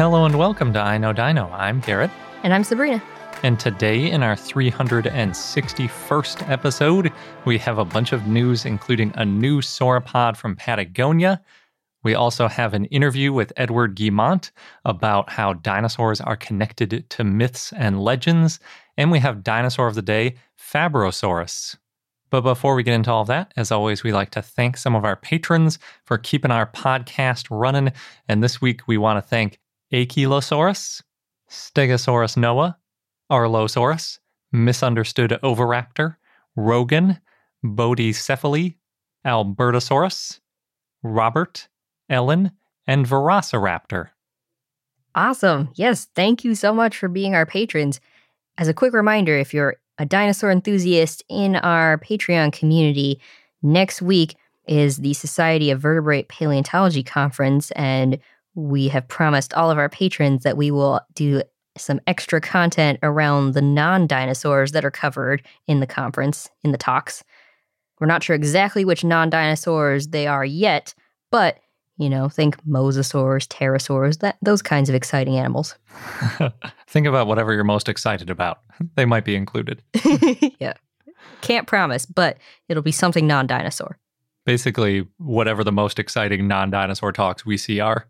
Hello and welcome to I Know Dino. I'm Garrett. And I'm Sabrina. And today, in our 361st episode, we have a bunch of news, including a new sauropod from Patagonia. We also have an interview with Edward Guimont about how dinosaurs are connected to myths and legends. And we have Dinosaur of the Day, Fabrosaurus. But before we get into all of that, as always, we like to thank some of our patrons for keeping our podcast running. And this week, we want to thank Ankylosaurus, Stegosaurus noah, Arlosaurus, Misunderstood Oviraptor, Rogan, Bodhicephali, Albertosaurus, Robert, Ellen, and Velociraptor. Awesome. Yes, thank you so much for being our patrons. As a quick reminder, if you're a dinosaur enthusiast in our Patreon community, next week is the Society of Vertebrate Paleontology Conference, and we have promised all of our patrons that we will do some extra content around the non dinosaurs that are covered in the conference, in the talks. We're not sure exactly which non dinosaurs they are yet, but you know, think mosasaurs, pterosaurs, that those kinds of exciting animals. think about whatever you're most excited about. They might be included. yeah. Can't promise, but it'll be something non-dinosaur. Basically, whatever the most exciting non-dinosaur talks we see are.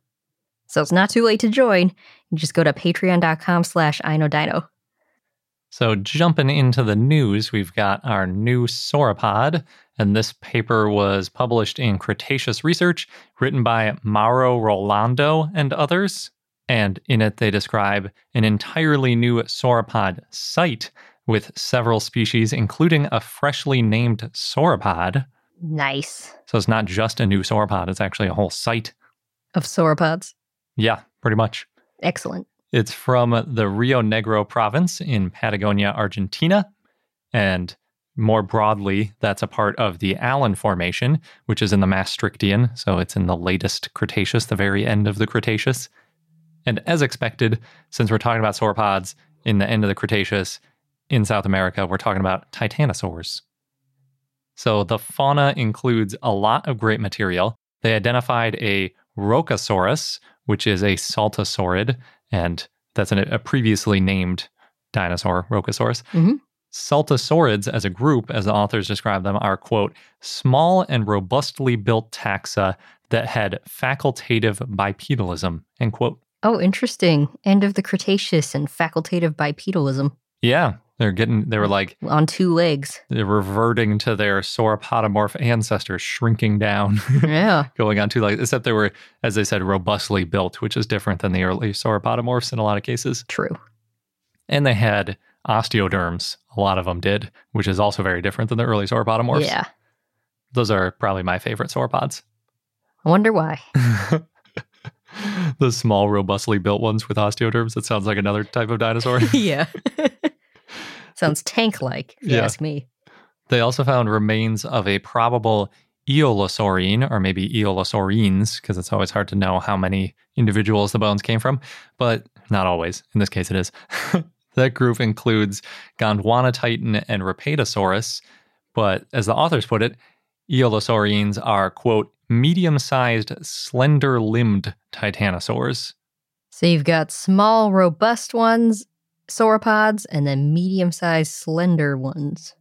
So it's not too late to join. You just go to patreon.com slash iknowdino. So jumping into the news, we've got our new sauropod, and this paper was published in Cretaceous Research, written by Mauro Rolando and others. And in it, they describe an entirely new sauropod site with several species, including a freshly named sauropod. Nice. So it's not just a new sauropod, it's actually a whole site of sauropods. Yeah, pretty much. Excellent. It's from the Rio Negro province in Patagonia, Argentina. And more broadly, that's a part of the Allen Formation, which is in the Maastrichtian. So it's in the latest Cretaceous, the very end of the Cretaceous. And as expected, since we're talking about sauropods in the end of the Cretaceous in South America, we're talking about titanosaurs. So the fauna includes a lot of great material. They identified a Rocasaurus, which is a saltasaurid, and that's an, a previously named dinosaur, Rocasaurus. Mm-hmm. Saltasaurids as a group, as the authors describe them, are, quote, small and robustly built taxa that had facultative bipedalism, end quote. Oh, interesting. End of the Cretaceous and facultative bipedalism. Yeah. They're getting, they were like on two legs. They're reverting to their sauropodomorph ancestors, shrinking down. Yeah. going on two legs, except they were, as they said, robustly built, which is different than the early sauropodomorphs in a lot of cases. True. And they had osteoderms. A lot of them did, which is also very different than the early sauropodomorphs. Yeah. Those are probably my favorite sauropods. I wonder why. the small, robustly built ones with osteoderms. That sounds like another type of dinosaur. yeah. Sounds tank like, if you ask me. They also found remains of a probable Eolosaurine, or maybe Eolosaurines, because it's always hard to know how many individuals the bones came from, but not always. In this case, it is. that group includes Gondwanatitan and Rapatosaurus, but as the authors put it, Eolosaurines are, quote, medium sized, slender limbed titanosaurs. So you've got small, robust ones sauropods and then medium sized slender ones.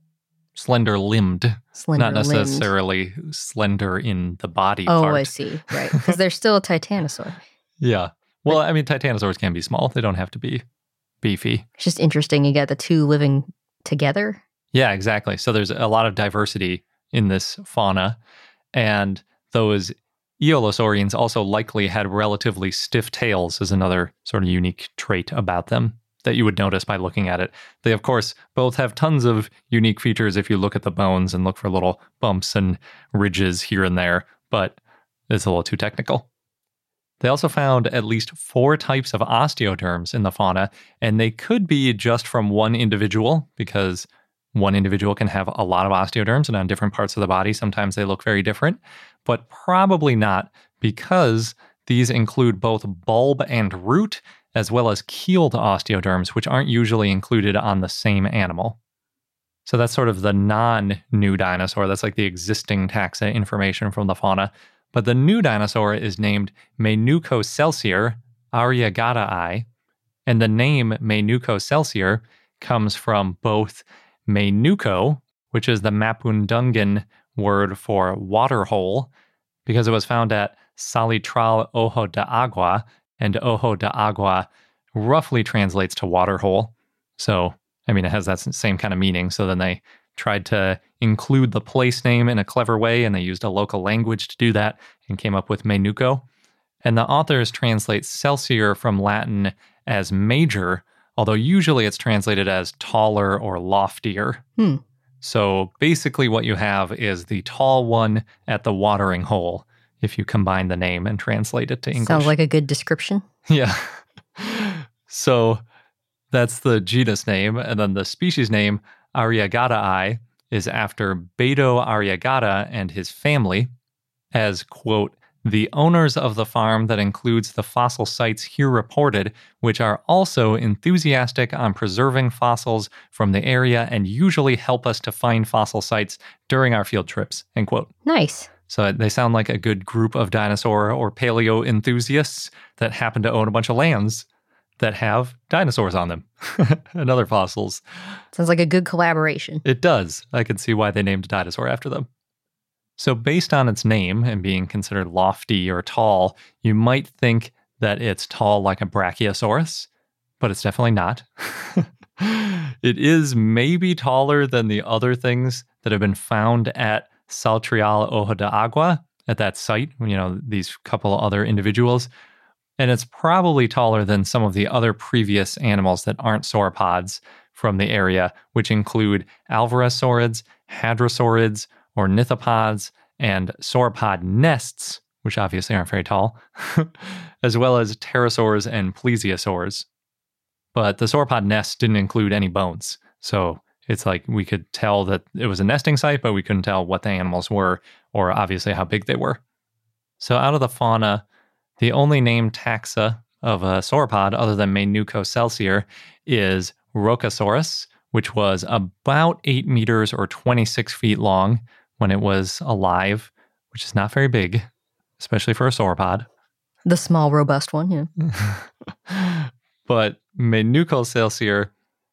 Slender limbed. Slender Not necessarily slender in the body. Oh, part. I see. Right. Because they're still a titanosaur. yeah. Well, but, I mean, titanosaurs can be small, they don't have to be beefy. It's just interesting. You got the two living together. Yeah, exactly. So there's a lot of diversity in this fauna. And those Eolosaurians also likely had relatively stiff tails, is another sort of unique trait about them that you would notice by looking at it. They, of course, both have tons of unique features if you look at the bones and look for little bumps and ridges here and there, but it's a little too technical. They also found at least four types of osteoderms in the fauna, and they could be just from one individual because one individual can have a lot of osteoderms and on different parts of the body. Sometimes they look very different, but probably not because these include both bulb and root, as well as keeled osteoderms, which aren't usually included on the same animal. So that's sort of the non new dinosaur. That's like the existing taxa information from the fauna. But the new dinosaur is named Menucocelsior arriagadai, and the name Menucocelsior comes from both Menuco, which is the Mapudungun word for water hole, because it was found at Salitral Ojo de Agua, and Ojo de Agua roughly translates to water hole. So, I mean, it has that same kind of meaning. So then they tried to include the place name in a clever way, and they used a local language to do that and came up with Menuco. And the authors translate Celsior from Latin as major, although usually it's translated as taller or loftier. Hmm. So basically, what you have is the tall one at the watering hole if you combine the name and translate it to English. Sounds like a good description. Yeah. so that's the genus name. And then the species name, Arriagadai, is after Beto Arriagada and his family, as, quote, the owners of the farm that includes the fossil sites here reported, which are also enthusiastic on preserving fossils from the area and usually help us to find fossil sites during our field trips, end quote. Nice. So they sound like a good group of dinosaur or paleo enthusiasts that happen to own a bunch of lands that have dinosaurs on them and other fossils. Sounds like a good collaboration. It does. I can see why they named a dinosaur after them. So, based on its name and being considered lofty or tall, you might think that it's tall like a brachiosaurus, but it's definitely not. it is maybe taller than the other things that have been found at Salitral Ojo de Agua, at that site, you know, these couple other individuals. And it's probably taller than some of the other previous animals that aren't sauropods from the area, which include alvarezsaurids, hadrosaurids, ornithopods, and sauropod nests, which obviously aren't very tall, as well as pterosaurs and plesiosaurs. But the sauropod nests didn't include any bones. So it's like we could tell that it was a nesting site, but we couldn't tell what the animals were or obviously how big they were. So out of the fauna, the only named taxa of a sauropod other than Menucocelsior is Rocasaurus, which was about 8 meters or 26 feet long when it was alive, which is not very big, especially for a sauropod. The small, robust one, yeah. but Menucocelsior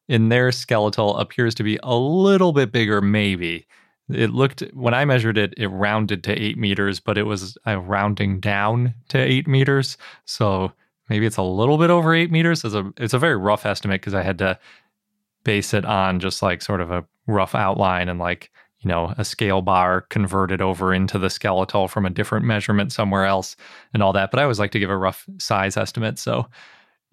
in their skeletal appears to be a little bit bigger, maybe. It looked, when I measured it, it rounded to eight meters, but it was uh, rounding down to eight meters. So maybe it's a little bit over eight meters. It's a, it's a very rough estimate because I had to base it on just like sort of a rough outline and like you know, a scale bar converted over into the skeletal from a different measurement somewhere else and all that. But I always like to give a rough size estimate. So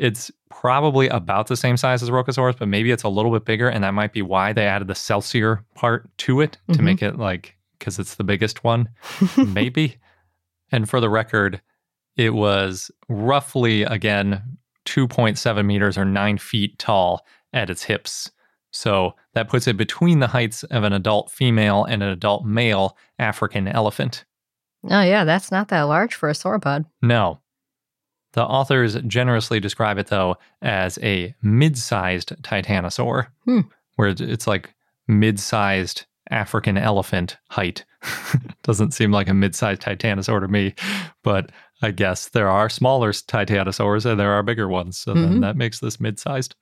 it's probably about the same size as Rocasaurus, but maybe it's a little bit bigger. And that might be why they added the Celsior part to it to Mhm. make it like, because it's the biggest one, maybe. And for the record, it was roughly, again, 2.7 meters or nine feet tall at its hips. So that puts it between the heights of an adult female and an adult male African elephant. Oh, yeah, that's not that large for a sauropod. No. The authors generously describe it, though, as a mid sized titanosaur, Hmm. where it's- like mid sized African elephant height. Doesn't seem like a mid sized titanosaur to me, but I guess there are smaller titanosaurs and there are bigger ones. So then Mhm. that makes this mid sized.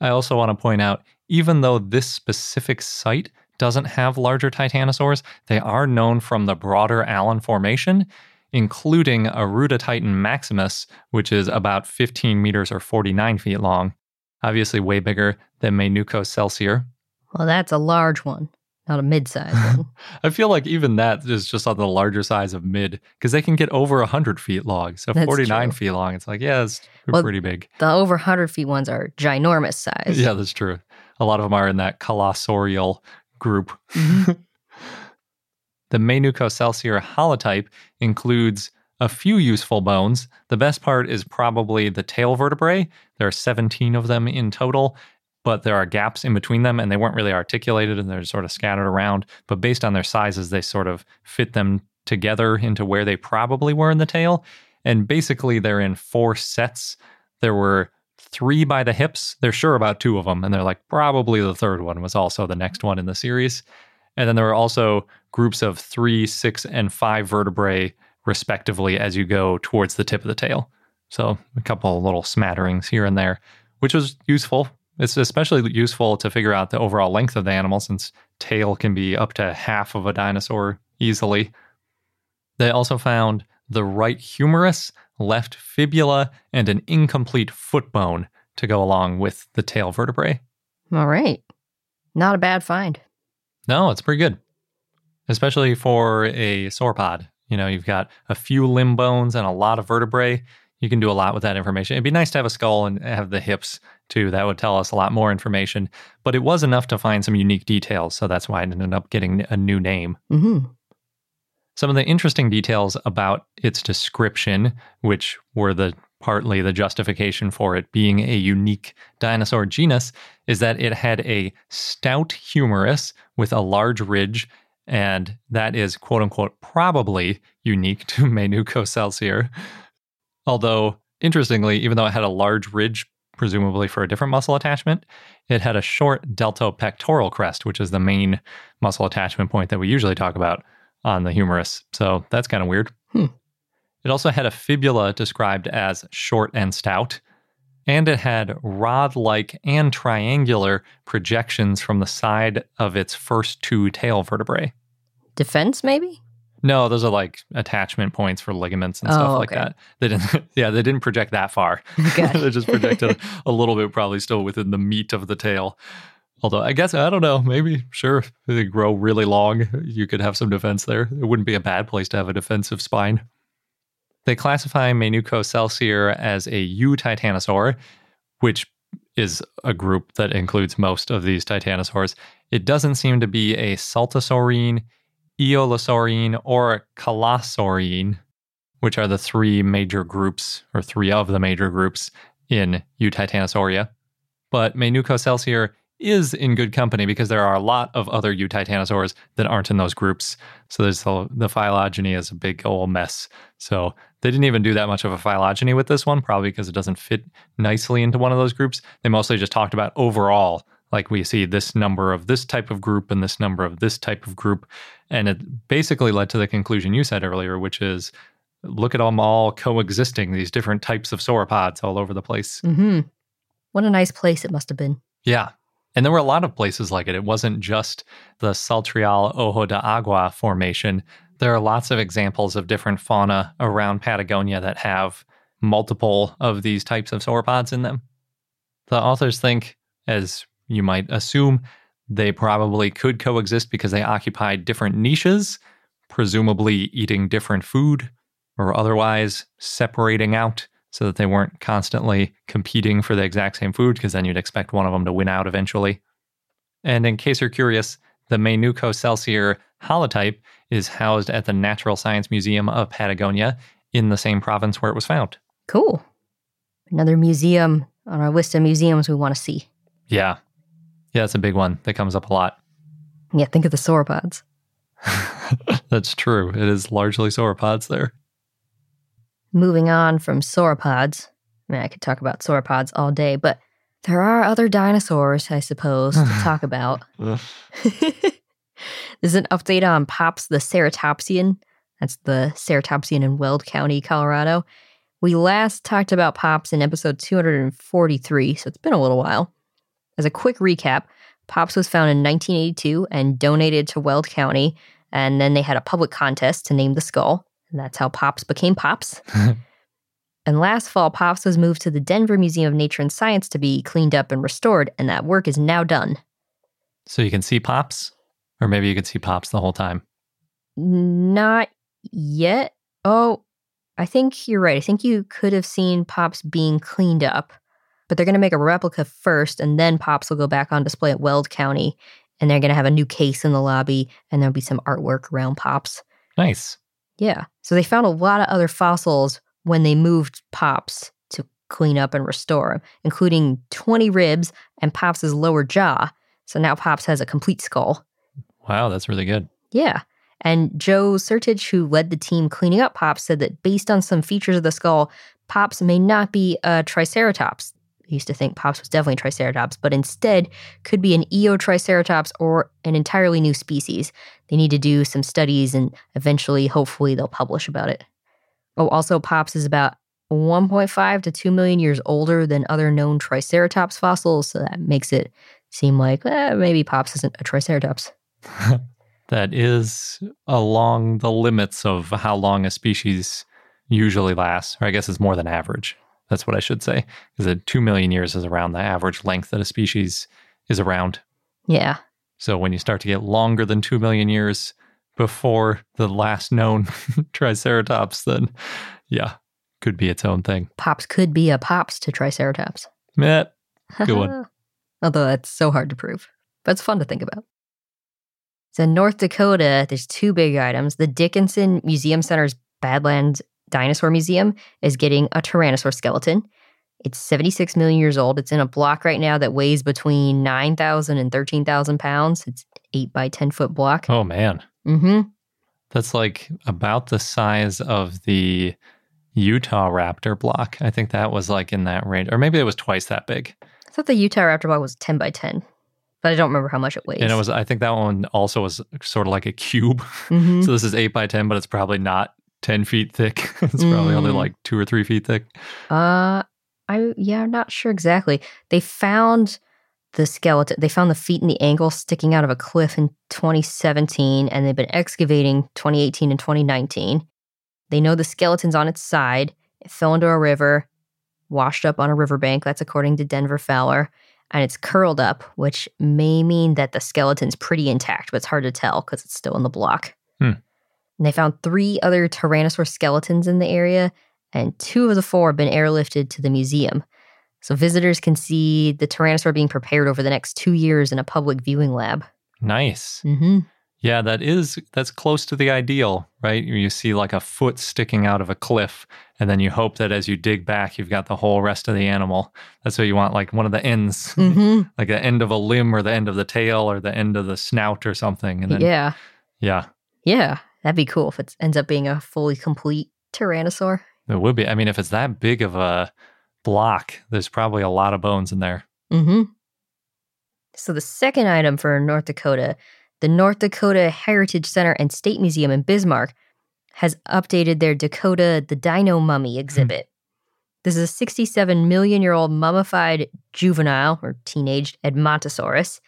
I also want to point out even though this specific site doesn't have larger titanosaurs, they are known from the broader Allen Formation, including Arutatitan maximus, which is about 15 meters or 49 feet long, obviously way bigger than Menucocelsior. Well, that's a large one, not a mid-sized one. I feel like even that is just on the larger size of mid because they can get over 100 feet long. So That's 49 true. feet long, it's like, yeah, it's Well, pretty big. the over 100 feet ones are ginormous size. Yeah, that's true. A lot of them are in that colossorial group. Mhm. The Menucocelsior holotype includes a few useful bones. The best part is probably the tail vertebrae. There are 17 of them in total, but there are gaps in between them and they weren't really articulated and they're sort of scattered around. But based on their sizes, they sort of fit them together into where they probably were in the tail. And basically, they're in four sets. There were three by the hips. They're sure about two of them. And they're like, probably the third one was also the next one in the series. And then there are also groups of three, six, and five vertebrae, respectively, as you go towards the tip of the tail. So a couple little smatterings here and there, which was useful. It's especially useful to figure out the overall length of the animal since tail can be up to half of a dinosaur easily. They also found the right humerus, left fibula, and an incomplete foot bone to go along with the tail vertebrae. All right. Not a bad find. No, it's pretty good, especially for a sauropod. You know, you've got a few limb bones and a lot of vertebrae. You can do a lot with that information. It'd be nice to have a skull and have the hips too. That would tell us a lot more information. But it was enough to find some unique details, so that's why it ended up getting a new name. hmm Some of the interesting details about its description, which were the partly the justification for it being a unique dinosaur genus, is that it had a stout humerus with a large ridge, and that is quote unquote probably unique to Menucocelsior. Although, interestingly, even though it had a large ridge, presumably for a different muscle attachment, it had a short deltopectoral crest, which is the main muscle attachment point that we usually talk about on the humerus. So that's kind of weird. Hmm. It also had a fibula described as short and stout, and it had rod like and triangular projections from the side of its first two tail vertebrae. Defense, maybe? No, those are like attachment points for ligaments and stuff Oh, like okay. that. They didn't, yeah, they didn't project that far. Gotcha. they just projected a little bit, probably still within the meat of the tail. Although I guess I don't know, maybe sure if they grow really long, you could have some defense there. It wouldn't be a bad place to have a defensive spine. They classify Menucocelsior as a Eutitanosaur, which is a group that includes most of these titanosaurs. It doesn't seem to be a Saltasaurine, Eolosaurine, or Colossaurine, which are the three major groups, or three of the major groups in Eutitanosauria. But Menucocelsior is in good company because there are a lot of other Eutitanosaurs that aren't in those groups. So there's the, the phylogeny is a big old mess. So they didn't even do that much of a phylogeny with this one, probably because it doesn't fit nicely into one of those groups. They mostly just talked about overall, like we see this number of this type of group and this number of this type of group. And it basically led to the conclusion you said earlier, which is look at them all coexisting, these different types of sauropods all over the place. hmm What a nice place it must have been. Yeah. And there were a lot of places like it. It wasn't just the Salitral Ojo de Agua formation. There are lots of examples of different fauna around Patagonia that have multiple of these types of sauropods in them. The authors think, as you might assume, they probably could coexist because they occupied different niches, presumably eating different food or otherwise separating out so that they weren't constantly competing for the exact same food, because then you'd expect one of them to win out eventually. And in case you're curious, the Menucocelsior holotype is housed at the Natural Science Museum of Patagonia in the same province where it was found. Cool. Another museum on our list of museums we want to see. Yeah. Yeah, it's a big one that comes up a lot. Yeah, think of the sauropods. That's true. It is largely sauropods there. Moving on from sauropods. I mean, I could talk about sauropods all day, but there are other dinosaurs, I suppose, to talk about. Ugh. There's an update on Pops the Ceratopsian. That's the Ceratopsian in Weld County, Colorado. We last talked about Pops in episode 243, so it's been a little while. As a quick recap, Pops was found in 1982 and donated to Weld County, and then they had a public contest to name the skull, and that's how Pops became Pops. and last fall, Pops was moved to the Denver Museum of Nature and Science to be cleaned up and restored, and that work is now done. So you can see Pops? Or maybe you could see Pops the whole time. Not yet. Oh, I think you're right. I think you could have seen Pops being cleaned up, but they're going to make a replica first, and then Pops will go back on display at Weld County, and they're going to have a new case in the lobby, and there'll be some artwork around Pops. Nice. Yeah. So they found a lot of other fossils when they moved Pops to clean up and restore him, including 20 ribs and Pops's lower jaw. So now Pops has a complete skull. Wow, that's really good. Yeah. And Joe Sertich, who led the team cleaning up Pops, said that based on some features of the skull, Pops may not be a Triceratops. I used to think Pops was definitely a Triceratops, but instead could be an Eotriceratops or an entirely new species. They need to do some studies and eventually, hopefully, they'll publish about it. Oh, also, Pops is about 1.5 to 2 million years older than other known Triceratops fossils, so that makes it seem like eh, maybe Pops isn't a Triceratops. that is along the limits of how long a species usually lasts, or I guess it's more than average. That's what I should say, Is because two million years is around the average length that a species is around. Yeah. So when you start to get longer than two million years before the last known Triceratops, then yeah, could be its own thing. Pops could be a pops to Triceratops. Meh. Good one. Although that's so hard to prove, but it's fun to think about. So in North Dakota, there's two big items. The Dickinson Museum Center's Badlands Dinosaur Museum is getting a Tyrannosaur skeleton. It's 76 million years old. It's in a block right now that weighs between 9,000 and 13,000 pounds. It's 8 by 10 foot block. Oh, man. Mm-hmm. That's like about the size of the Utah Raptor block. I think that was like in that range. Or maybe it was twice that big. I thought the Utah Raptor block was 10 by 10, but I don't remember how much it weighs. And it was, I think that one also was sort of like a cube. Mhm. so this is 8 by 10, but it's probably not 10 feet thick. it's probably only Mm. like two or three feet thick. Uh, I yeah, I'm not sure exactly. They found the skeleton. They found the feet and the ankle sticking out of a cliff in 2017, and they've been excavating 2018 and 2019. They know the skeleton's on its side. It fell into a river, washed up on a riverbank. That's according to Denver Fowler. And it's curled up, which may mean that the skeleton's pretty intact, but it's hard to tell because it's still in the block. Hmm. And they found three other Tyrannosaur skeletons in the area, and two of the four have been airlifted to the museum. So visitors can see the Tyrannosaur being prepared over the next two years in a public viewing lab. Nice. Mm-hmm. Yeah, that is that's close to the ideal, right? You see like a foot sticking out of a cliff, and then you hope that as you dig back, you've got the whole rest of the animal. That's what you want, like one of the ends, Mm-hmm. like the end of a limb or the end of the tail or the end of the snout or something. And then yeah, yeah, yeah, that'd be cool if it ends up being a fully complete Tyrannosaur. it would be. I mean, if it's that big of a block, there's probably a lot of bones in there. Mm-hmm. So the second item for North Dakota, the North Dakota Heritage Center and State Museum in Bismarck, has updated their Dakota the Dino Mummy hmm. exhibit. This is a 67 million year old mummified juvenile or teenaged Edmontosaurus,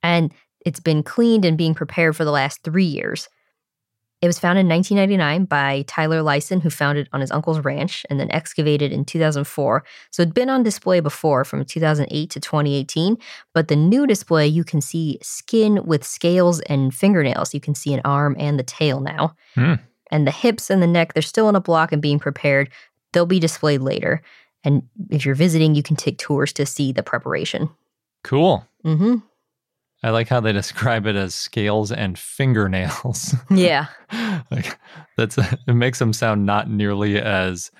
and it's been cleaned and being prepared for the last three years. It was found in 1999 by Tyler Lyson, who found it on his uncle's ranch and then excavated in 2004. So it'd been on display before from 2008 to 2018, but the new display you can see skin with scales and fingernails. You can see an arm and the tail now. Hmm. And the hips and the neck, they're still in a block and being prepared. They'll be displayed later. And if you're visiting, you can take tours to see the preparation. Cool. Mm-hmm. I like how they describe it as scales and fingernails. Yeah. like that's it makes them sound not nearly as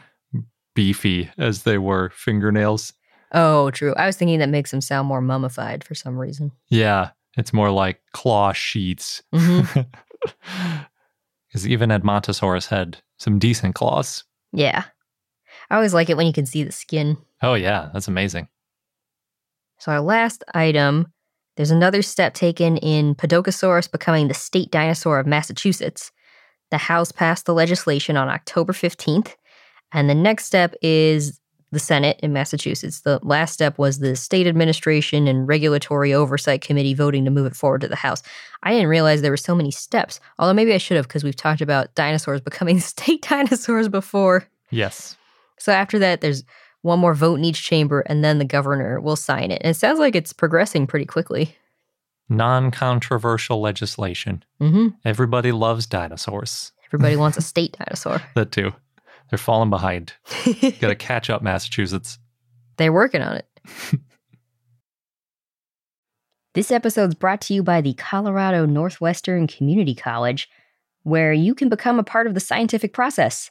beefy as they were fingernails. Oh, true. I was thinking that makes them sound more mummified for some reason. Yeah, it's more like claw sheets. Because mm-hmm. even Edmontosaurus had some decent claws. Yeah. I always like it when you can see the skin. Oh yeah, that's amazing. So, our last item there's another step taken in Podokesaurus becoming the state dinosaur of Massachusetts. The House passed the legislation on October 15th, and the next step is the Senate in Massachusetts. The last step was the state administration and regulatory oversight committee voting to move it forward to the House. I didn't realize there were so many steps, although maybe I should have because we've talked about dinosaurs becoming state dinosaurs before. Yes. So after that, there's one more vote in each chamber, and then the governor will sign it. And it sounds like it's progressing pretty quickly. Non controversial legislation. hmm Everybody loves dinosaurs. Everybody wants a state dinosaur. That too. They're falling behind. Got to catch up, Massachusetts. They're working on it. this episode is brought to you by the Colorado Northwestern Community College, where you can become a part of the scientific process.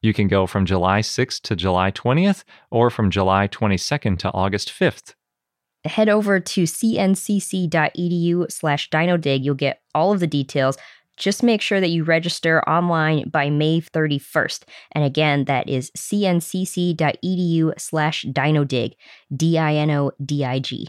You can go from July 6th to July 20th or from July 22nd to August 5th. Head over to cncc.edu slash dinodig. You'll get all of the details. Just make sure that you register online by May 31st. And again, that is cncc.edu slash dinodig, D I N O D I G.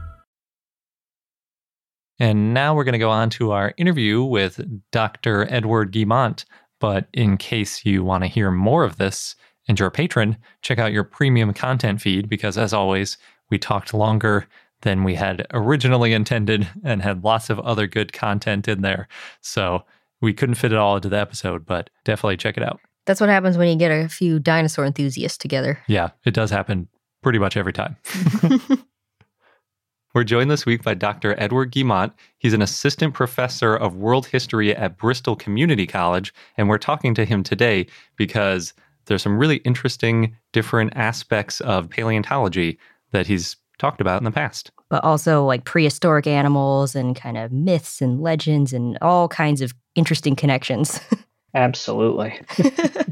And now we're going to go on to our interview with Dr. Edward Guimont. But in case you want to hear more of this and you're a patron, check out your premium content feed because, as always, we talked longer than we had originally intended and had lots of other good content in there. So we couldn't fit it all into the episode, but definitely check it out. That's what happens when you get a few dinosaur enthusiasts together. Yeah, it does happen pretty much every time. We're joined this week by Dr. Edward Guimont. He's an assistant professor of world history at Bristol Community College, and we're talking to him today because there's some really interesting different aspects of paleontology that he's talked about in the past. But also like prehistoric animals and kind of myths and legends and all kinds of interesting connections. Absolutely.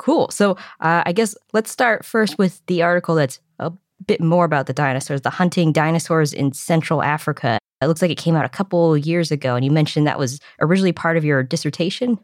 Cool. So uh, I guess let's start first with the article that's a bit more about the dinosaurs, the hunting dinosaurs in Central Africa. It looks like it came out a couple years ago, and you mentioned that was originally part of your dissertation.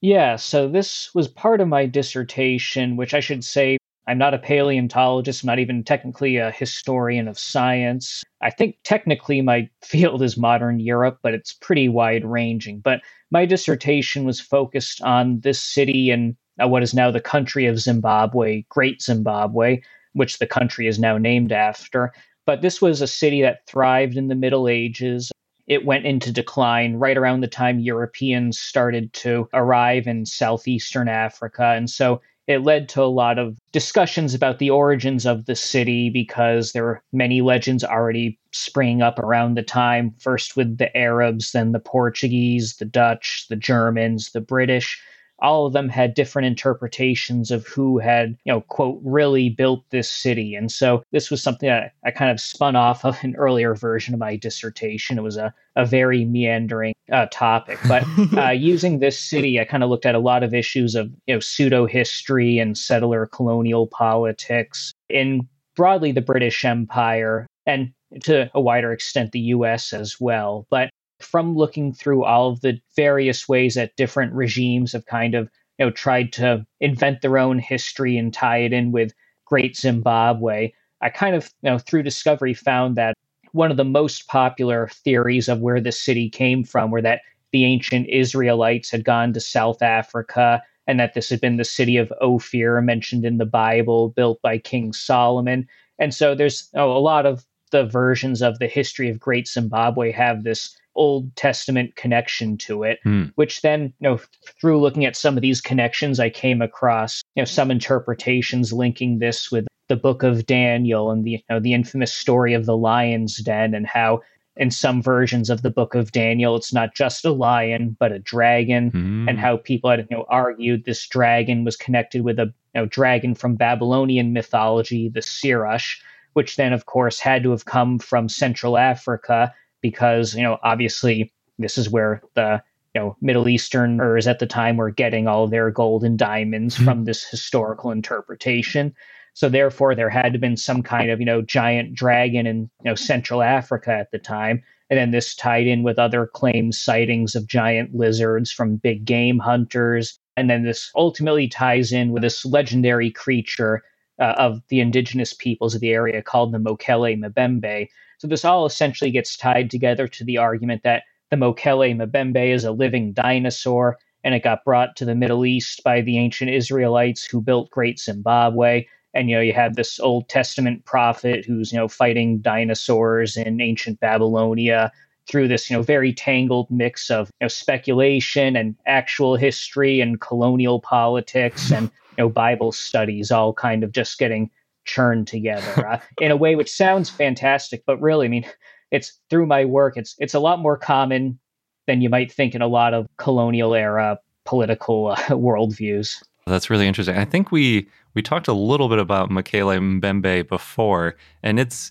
Yeah, so this was part of my dissertation, which I should say I'm not a paleontologist, I'm not even technically a historian of science. I think technically my field is modern Europe, but it's pretty wide ranging. But my dissertation was focused on this city in uh, what is now the country of Zimbabwe, Great Zimbabwe, which the country is now named after. But this was a city that thrived in the Middle Ages. It went into decline right around the time Europeans started to arrive in southeastern Africa. And so it led to a lot of discussions about the origins of the city because there were many legends already springing up around the time, first with the Arabs, then the Portuguese, the Dutch, the Germans, the British all of them had different interpretations of who had, you know, quote, really built this city. And so this was something that I kind of spun off of an earlier version of my dissertation. It was a, a very meandering uh, topic. But uh, using this city, I kind of looked at a lot of issues of, you know, pseudo history and settler colonial politics in broadly the British Empire and to a wider extent the US as well. But from looking through all of the various ways that different regimes have kind of you know tried to invent their own history and tie it in with great zimbabwe i kind of you know through discovery found that one of the most popular theories of where the city came from were that the ancient Israelites had gone to South Africa and that this had been the city of Ophir mentioned in the Bible, built by King Solomon. And so there's a lot of the versions of the history of Great Zimbabwe have this Old Testament connection to it, Hmm. which then, you know, through looking at some of these connections, I came across, you know, some interpretations linking this with the book of Daniel and the, you know, the infamous story of the lion's den and how in some versions of the book of Daniel, it's not just a lion, but a dragon Hmm. and how people had you know argued this dragon was connected with a you know, dragon from Babylonian mythology, the Sirrush, which then of course had to have come from Central Africa because you know obviously this is where the you know Middle Easterners at the time were getting all their gold and diamonds from this historical interpretation. So therefore, there had to been some kind of you know giant dragon in you know Central Africa at the time, and then this tied in with other claimed sightings of giant lizards from big game hunters, and then this ultimately ties in with this legendary creature uh, of the indigenous peoples of the area called the Mokele Mbembe. So this all essentially gets tied together to the argument that the Mokele Mbembe is a living dinosaur, and it got brought to the Middle East by the ancient Israelites who built Great Zimbabwe. And you know you have this old testament prophet who's you know fighting dinosaurs in ancient babylonia through this you know very tangled mix of you know speculation and actual history and colonial politics and you know bible studies all kind of just getting churned together uh, in a way which sounds fantastic but really i mean it's through my work it's it's a lot more common than you might think in a lot of colonial era political uh, worldviews That's really interesting. I think we we talked a little bit about Mokele Mbembe before, and it's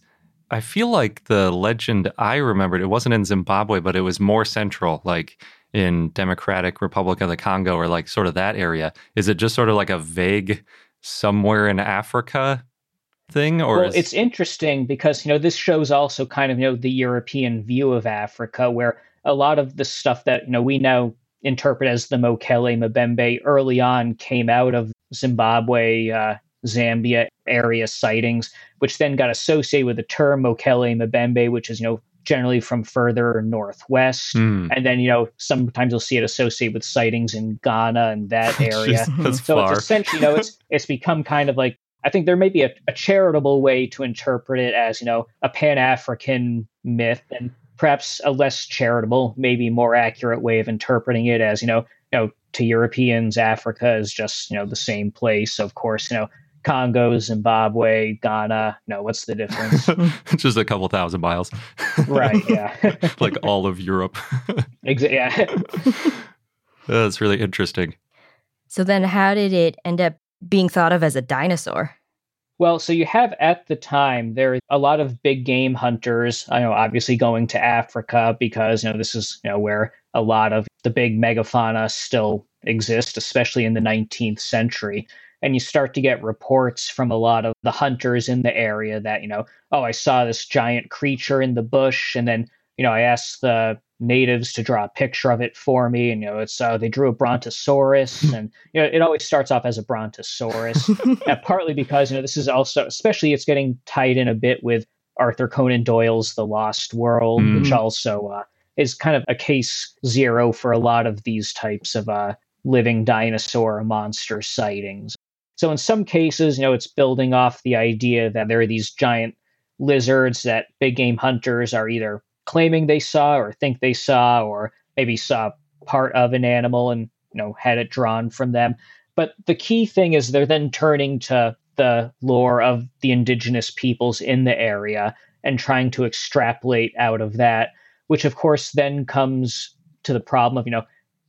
I feel like the legend I remembered it wasn't in Zimbabwe, but it was more central, like in Democratic Republic of the Congo or like sort of that area. Is it just sort of like a vague somewhere in Africa thing, or well, is, it's interesting because you know this shows also kind of you know the European view of Africa, where a lot of the stuff that you know we now interpret as the Mokele Mbembe early on came out of Zimbabwe, uh, Zambia area sightings, which then got associated with the term Mokele Mbembe, which is you know generally from further northwest. Hmm. And then, you know, sometimes you'll see it associated with sightings in Ghana and that area. Jeez, that's so far. it's essentially, you know, it's it's become kind of like I think there may be a, a charitable way to interpret it as, you know, a Pan African myth and perhaps a less charitable, maybe more accurate way of interpreting it as, you know, you know, to Europeans, Africa is just, you know, the same place. Of course, you know, Congo, Zimbabwe, Ghana. No, what's the difference? just a couple thousand miles, right, yeah. like all of Europe. Exa- yeah. That's really interesting. So then, how did it end up being thought of as a dinosaur? Well, so you have at the time there are a lot of big game hunters. I know, obviously going to Africa because you know this is you know where a lot of the big megafauna still exist, especially in the 19th century. And you start to get reports from a lot of the hunters in the area that you know, oh, I saw this giant creature in the bush, and then you know I asked the natives to draw a picture of it for me, and you know it's uh, they drew a brontosaurus, and you know it always starts off as a brontosaurus. Partly because you know this is also especially it's getting tied in a bit with Arthur Conan Doyle's The Lost World, Mm. which also uh, is kind of a case zero for a lot of these types of uh, living dinosaur monster sightings. So in some cases, you know, it's building off the idea that there are these giant lizards that big game hunters are either claiming they saw or think they saw, or maybe saw part of an animal and you know had it drawn from them. But the key thing is they're then turning to the lore of the indigenous peoples in the area and trying to extrapolate out of that, which of course then comes to the problem of, you know,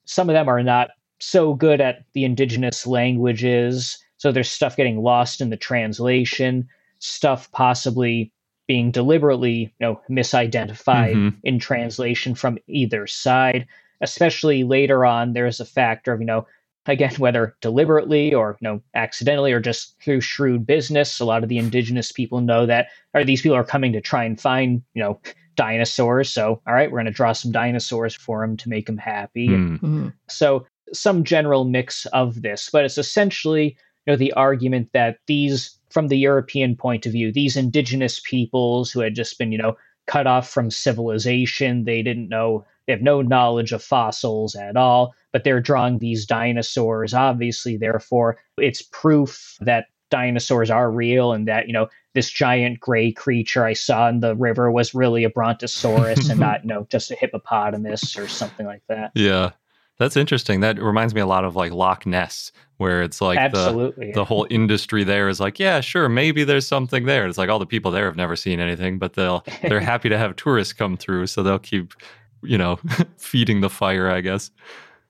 some of them are not so good at the indigenous languages. So there's stuff getting lost in the translation, stuff possibly being deliberately, you know, misidentified Mhm. in translation from either side. Especially later on, there's a factor of, you know, again, whether deliberately or you know accidentally or just through shrewd business, a lot of the indigenous people know that or these people are coming to try and find you know dinosaurs. So all right, we're going to draw some dinosaurs for them to make them happy. And. Mhm. so some general mix of this, but it's essentially you know the argument that these from the European point of view, these indigenous peoples who had just been you know cut off from civilization. They didn't know, they have no knowledge of fossils at all, but they're drawing these dinosaurs. Obviously, therefore, it's proof that dinosaurs are real and that, you know, this giant gray creature I saw in the river was really a brontosaurus and not, you know, just a hippopotamus or something like that. Yeah. That's interesting. That reminds me a lot of like Loch Ness, where it's like Absolutely. the the whole industry there is like, yeah, sure, maybe there's something there. It's like all the people there have never seen anything, but they'll they're happy to have tourists come through, so they'll keep, you know, feeding the fire, I guess.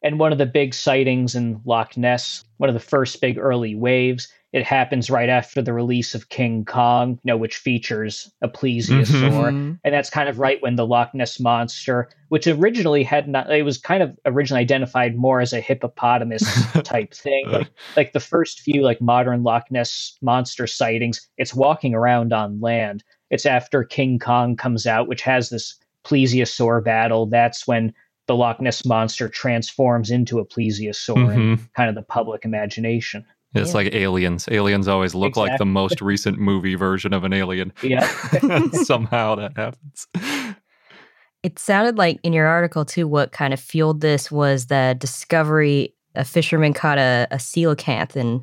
And one of the big sightings in Loch Ness, one of the first big early waves, it happens right after the release of King Kong, you know, which features a plesiosaur. Mhm. And that's kind of right when the Loch Ness monster, which originally had not, it was kind of originally identified more as a hippopotamus type thing. Like, like the first few like modern Loch Ness monster sightings, it's walking around on land. It's after King Kong comes out, which has this plesiosaur battle. That's when the Loch Ness monster transforms into a plesiosaur in kind of the public imagination. It's Yeah. like aliens. Aliens always look like the most recent movie version of an alien. Yeah. Somehow that happens. It sounded like in your article too, what kind of fueled this was the discovery a fisherman caught a, a coelacanth in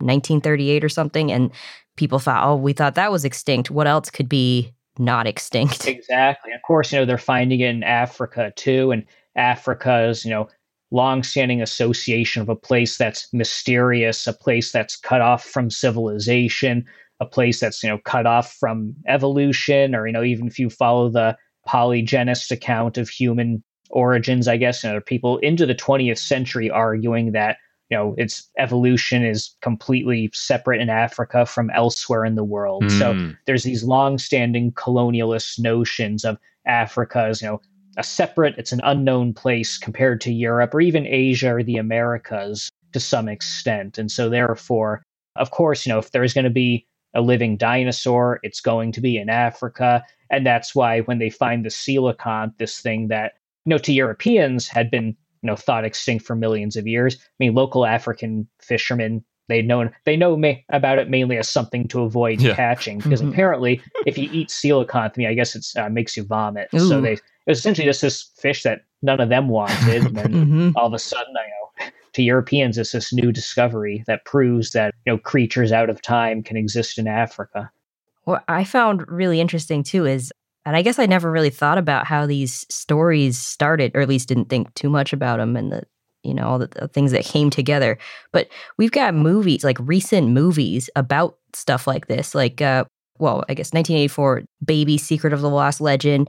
1938 or something, and people thought, oh, we thought that was extinct. What else could be not extinct? Exactly. Of course, you know, they're finding it in Africa too. And Africa's, you know, long-standing association of a place that's mysterious, a place that's cut off from civilization, a place that's, you know, cut off from evolution, or, you know, even if you follow the polygenist account of human origins, I guess, you know, are people into the 20th century arguing that you know its evolution is completely separate in Africa from elsewhere in the world. So Mm. there's these long-standing colonialist notions of Africa as you know a separate, it's an unknown place compared to Europe or even Asia or the Americas to some extent. And so therefore, of course, you know, if there's going to be a living dinosaur, it's going to be in Africa. And that's why when they find the coelacanth, this thing that, you know, to Europeans had been, you know, thought extinct for millions of years. I mean, local African fishermen, they known they know ma- about it mainly as something to avoid Yeah. catching because Mhm. apparently if you eat coelacanth, I mean, I guess it's uh, makes you vomit. So they it was essentially just this fish that none of them wanted, and then Mhm. all of a sudden, I know to Europeans, it's this new discovery that proves that you know creatures out of time can exist in Africa. What I found really interesting too is, and I guess I never really thought about how these stories started, or at least didn't think too much about them and the, you know, all the, the things that came together. But we've got movies, like recent movies about stuff like this, like, uh, well, I guess 1984, Baby Secret of the Lost Legend.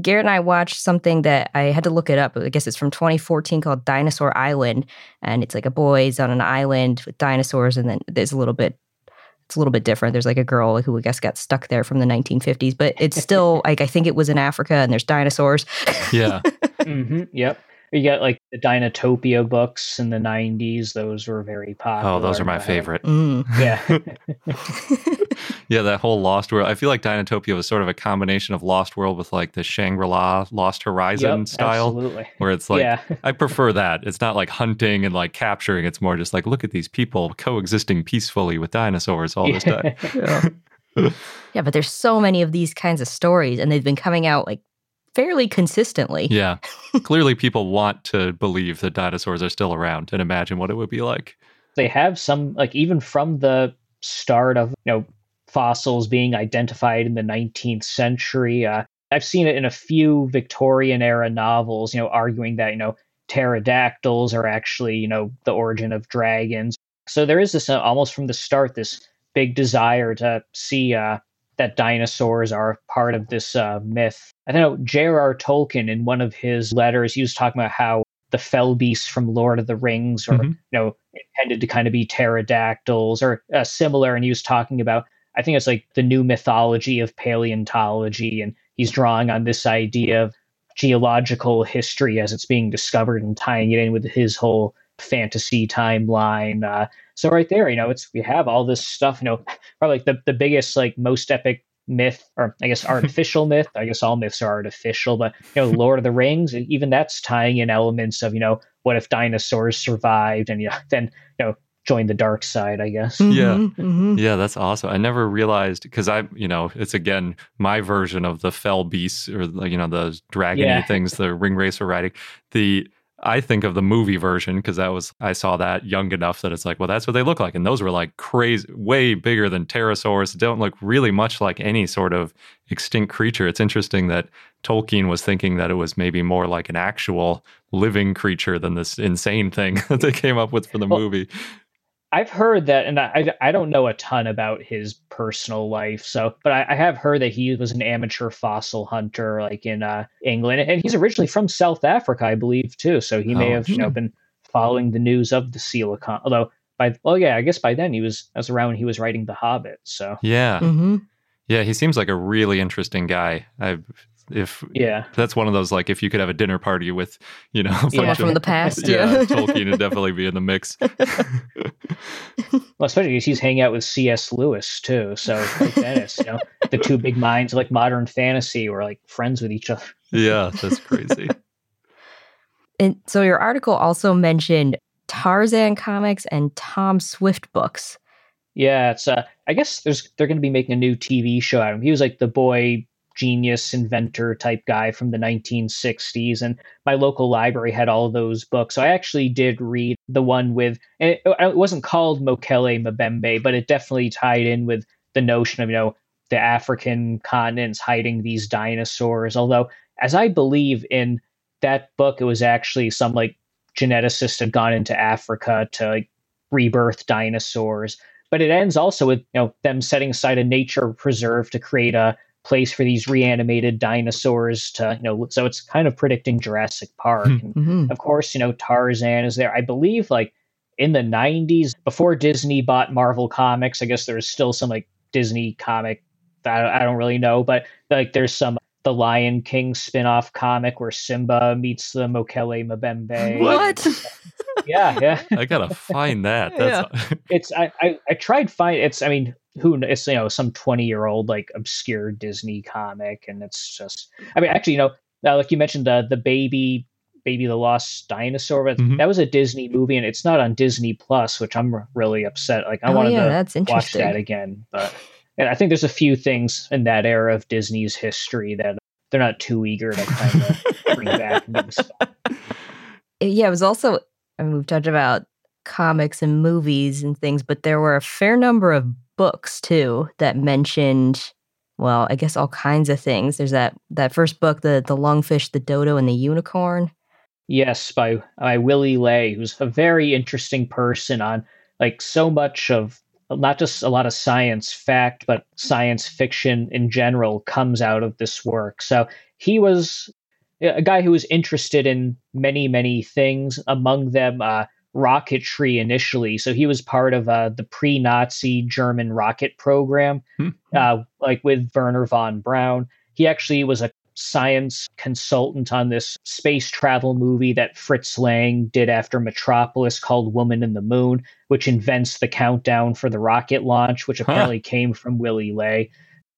Garrett and I watched something that I had to look it up. I guess it's from 2014 called Dinosaur Island. And it's like a boy's on an island with dinosaurs. And then there's a little bit it's a little bit different. There's like a girl who I guess got stuck there from the 1950s, but it's still like I think it was in Africa and there's dinosaurs. Yeah. hmm Yep. You got like the Dinotopia books in the '90s; those were very popular. Oh, those are my favorite. Mm. Yeah. Yeah, that whole Lost World. I feel like Dinotopia was sort of a combination of Lost World with like the Shangri La Lost Horizon Yep, style, Absolutely. where it's like, yeah. I prefer that. It's not like hunting and like capturing. It's more just like, look at these people coexisting peacefully with dinosaurs all this time. yeah, but there's so many of these kinds of stories and they've been coming out like fairly consistently. Yeah. Clearly, people want to believe that dinosaurs are still around and imagine what it would be like. they have some like even from the start of you know fossils being identified in the 19th century uh, i've seen it in a few victorian era novels you know arguing that you know pterodactyls are actually you know the origin of dragons so there is this uh, almost from the start this big desire to see uh, that dinosaurs are part of this uh, myth i know j.r.r tolkien in one of his letters he was talking about how the fell beasts from lord of the rings or Mhm. you know intended to kind of be pterodactyls or uh, similar and he was talking about i think it's like the new mythology of paleontology and he's drawing on this idea of geological history as it's being discovered and tying it in with his whole fantasy timeline uh, so right there you know it's we have all this stuff you know probably like the, the biggest like most epic myth or i guess artificial myth i guess all myths are artificial but you know lord of the rings even that's tying in elements of you know what if dinosaurs survived and you know then you know join the dark side, I guess. Yeah. Mhm, mhm. Yeah, that's awesome. I never realized because I, you know, it's again my version of the fell beasts or you know the dragony Yeah. things, the Ringwraith riding. The I think of the movie version because that was I saw that young enough that it's like, well, that's what they look like, and those were like crazy, way bigger than pterosaurs. Don't look really much like any sort of extinct creature. It's interesting that Tolkien was thinking that it was maybe more like an actual living creature than this insane thing that they came up with for the Well, movie. I've heard that, and I, I don't know a ton about his personal life. So, but I, I have heard that he was an amateur fossil hunter, like in uh, England, and he's originally from South Africa, I believe, too. So he may Oh, have, you know, been following the news of the coelacanth. Although, by well, yeah, I guess by then he was that was around when he was writing The Hobbit. So, Yeah, Mhm. Yeah, he seems like a really interesting guy. I if yeah, that's one of those like if you could have a dinner party with, you know, a bunch Someone of- from the past, yeah, yeah. Tolkien would definitely be in the mix. well, especially because he's hanging out with C.S. Lewis too. So, like Dennis, you know, the two big minds of like modern fantasy were like friends with each other. yeah, that's crazy. And so your article also mentioned Tarzan comics and Tom Swift books. Yeah, it's uh I guess there's they're going to be making a new TV show out of him. He was like the boy genius inventor type guy from the 1960s and my local library had all those books. So I actually did read the one with and it, uh, it wasn't called Mokele Mbembe, but it definitely tied in with the notion of, you know, the African continents hiding these dinosaurs. Although as I believe in that book it was actually some like geneticist had gone into Africa to like rebirth dinosaurs but it ends also with you know them setting aside a nature preserve to create a place for these reanimated dinosaurs to you know so it's kind of predicting Jurassic Park Hmm. and Mhm. of course you know Tarzan is there I believe like in the 90s before Disney bought Marvel Comics I guess there was still some like Disney comic that I, I don't really know but like there's some the Lion King spin-off comic where Simba meets the Mokele Mbembe What? yeah yeah I gotta find that. That's it's I, I I tried find it's I mean who kn- it's you know some twenty year old like obscure Disney comic and it's just I mean actually you know uh, like you mentioned the the baby baby the lost dinosaur but Mhm. that was a Disney movie and it's not on Disney Plus which I'm really upset like I oh wanted yeah, to that's watch interesting. that again but and I think there's a few things in that era of Disney's history that they're not too eager to kind of bring back yeah, it was also, I mean, we've talked about comics and movies and things, but there were a fair number of books too that mentioned, well, I guess all kinds of things. There's that that first book, the the lungfish, the dodo, and the unicorn. Yes, by by Willy Ley, who's a very interesting person on like so much of not just a lot of science fact, but science fiction in general comes out of this work. So he was a guy who was interested in many, many things, among them uh, rocketry initially. So he was part of uh, the pre Nazi German rocket program, Hmm. uh, like with Wernher von Braun. He actually was a science consultant on this space travel movie that Fritz Lang did after Metropolis called Woman in the Moon, which invents the countdown for the rocket launch, which Huh. apparently came from Willy Ley.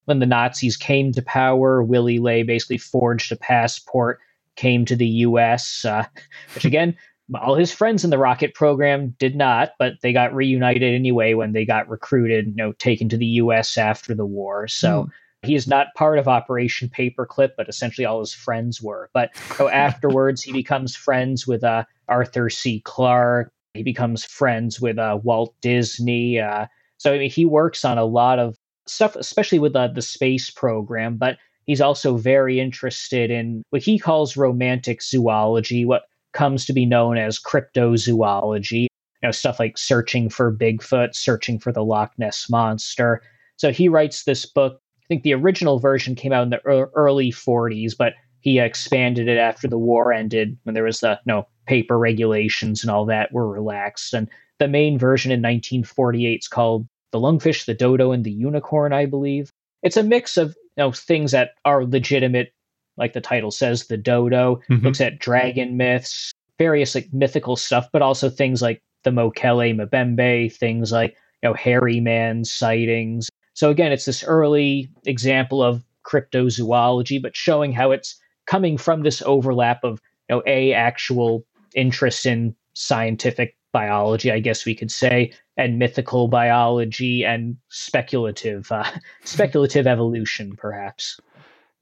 When the Nazis came to power, Willy Ley basically forged a passport, came to the US, uh, which again, all his friends in the rocket program did not, but they got reunited anyway when they got recruited, you know, taken to the US after the war. So he is not part of Operation Paperclip, but essentially all his friends were. But so afterwards, he becomes friends with uh, Arthur C. Clarke. He becomes friends with uh, Walt Disney. Uh, so I mean, he works on a lot of stuff, especially with uh, the space program. But he's also very interested in what he calls romantic zoology, what comes to be known as cryptozoology. You know, stuff like searching for Bigfoot, searching for the Loch Ness monster. So he writes this book I think the original version came out in the early 40s, but he expanded it after the war ended when there was the you know, paper regulations and all that were relaxed. And the main version in 1948 is called The Lungfish, the Dodo, and the Unicorn, I believe. It's a mix of you know things that are legitimate, like the title says, the dodo, Mhm. looks at dragon myths, various like mythical stuff, but also things like the Mokele Mbembe, things like you know hairy man sightings. So again, it's this early example of cryptozoology, but showing how it's coming from this overlap of you know a actual interest in scientific biology, I guess we could say, and mythical biology and speculative uh, speculative evolution, perhaps.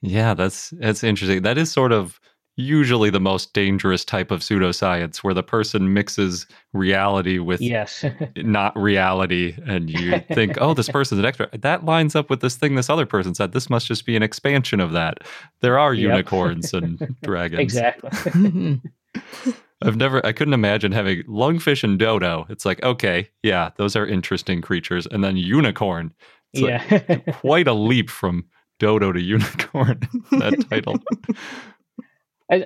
Yeah, that's that's interesting. That is sort of usually the most dangerous type of pseudoscience where the person mixes reality with yes. not reality and you think oh this person's an expert. That lines up with this thing this other person said this must just be an expansion of that. There are Yep. unicorns and dragons. Exactly. Mm-hmm. I've never i couldn't imagine having lungfish and dodo. It's like okay yeah those are interesting creatures. And then unicorn. It's like yeah. quite a leap from dodo to unicorn that title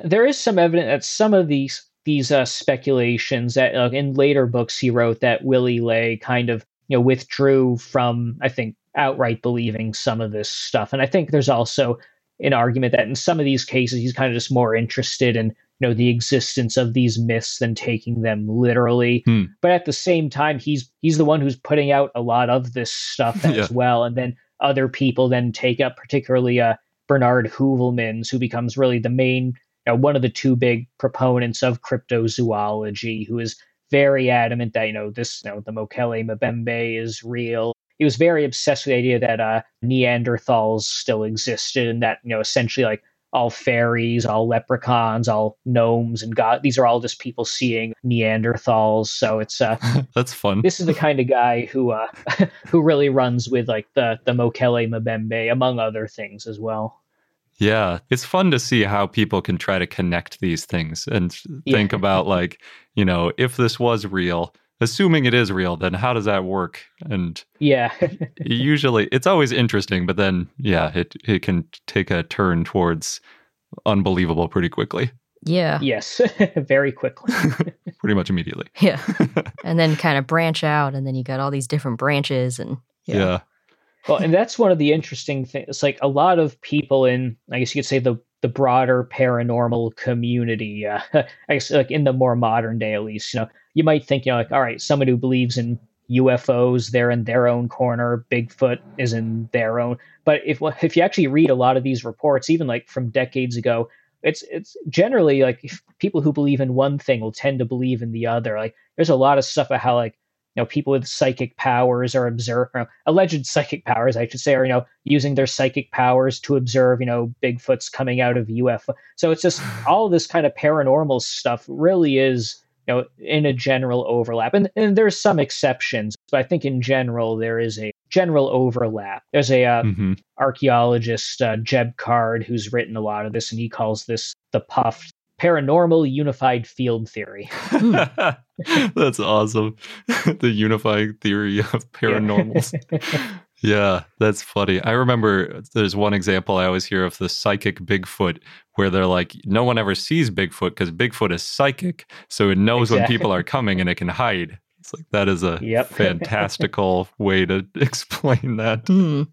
there is some evidence that some of these these uh, speculations that uh, in later books he wrote that Willy Ley kind of you know withdrew from I think outright believing some of this stuff, and I think there's also an argument that in some of these cases he's kind of just more interested in you know the existence of these myths than taking them literally. Hmm. But at the same time, he's he's the one who's putting out a lot of this stuff Yeah. as well, and then other people then take up, particularly uh, Bernard Heuvelmans, who becomes really the main you know, one of the two big proponents of cryptozoology, who is very adamant that you know this, you know, the Mokele Mbembe is real. He was very obsessed with the idea that uh, Neanderthals still existed, and that you know essentially like all fairies, all leprechauns, all gnomes, and god these are all just people seeing Neanderthals. So it's uh, that's fun this is the kind of guy who uh, who really runs with like the the Mokele Mbembe, among other things as well. Yeah, it's fun to see how people can try to connect these things and Yeah. think about like, you know, if this was real, assuming it is real, then how does that work? And Yeah. usually it's always interesting, but then yeah, it it can take a turn towards unbelievable pretty quickly, Yeah. yes. Very quickly. pretty much immediately. Yeah. and then kind of branch out, and then you got all these different branches, and Yeah. Well, and that's one of the interesting things. Like a lot of people in, I guess you could say the the broader paranormal community. Uh, I guess like in the more modern day, at least, you know, you might think, you know, like all right, someone who believes in UFOs, they're in their own corner. Bigfoot is in their own. But if if you actually read a lot of these reports, even like from decades ago, it's it's generally like people who believe in one thing will tend to believe in the other. Like there's a lot of stuff about how like know people with psychic powers are observe or alleged psychic powers i should say are you know using their psychic powers to observe you know bigfoot's coming out of ufo so it's just all this kind of paranormal stuff really is you know in a general overlap. And, and there's some exceptions but i think in general there is a general overlap. There's a uh, hmm archaeologist uh, jeb card who's written a lot of this and he calls this the puff paranormal unified field theory That's awesome. the unifying theory of paranormals. Yeah, that's funny. I remember there's one example I always hear of the psychic Bigfoot where they're like, no one ever sees Bigfoot because Bigfoot is psychic. So it knows when people are coming and it can hide. It's like, that is a Yep. fantastical way to explain that. Hmm.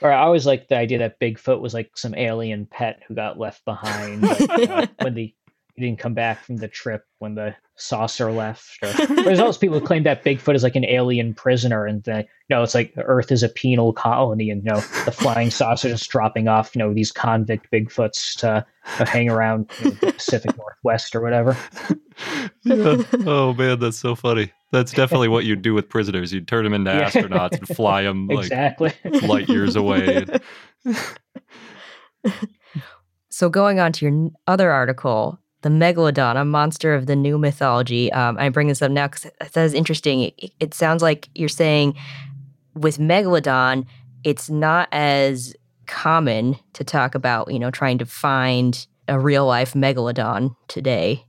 Or I always like the idea that Bigfoot was like some alien pet who got left behind like, uh, when the he didn't come back from the trip when the saucer left. Or, there's also people who claim that Bigfoot is like an alien prisoner, and that you know it's like Earth is a penal colony, and you know the flying saucer is dropping off you know these convict Bigfoots to, to hang around you know, the Pacific Northwest or whatever. Yeah. Oh, man, that's so funny. That's definitely what you'd do with prisoners. You'd turn them into Yeah. astronauts and fly them like exactly. light years away. So going on to your other article, the megalodon, a monster of the new mythology. Um, I bring this up now because that is interesting. It, it sounds like you're saying with megalodon, it's not as common to talk about, you know, trying to find a real life megalodon today.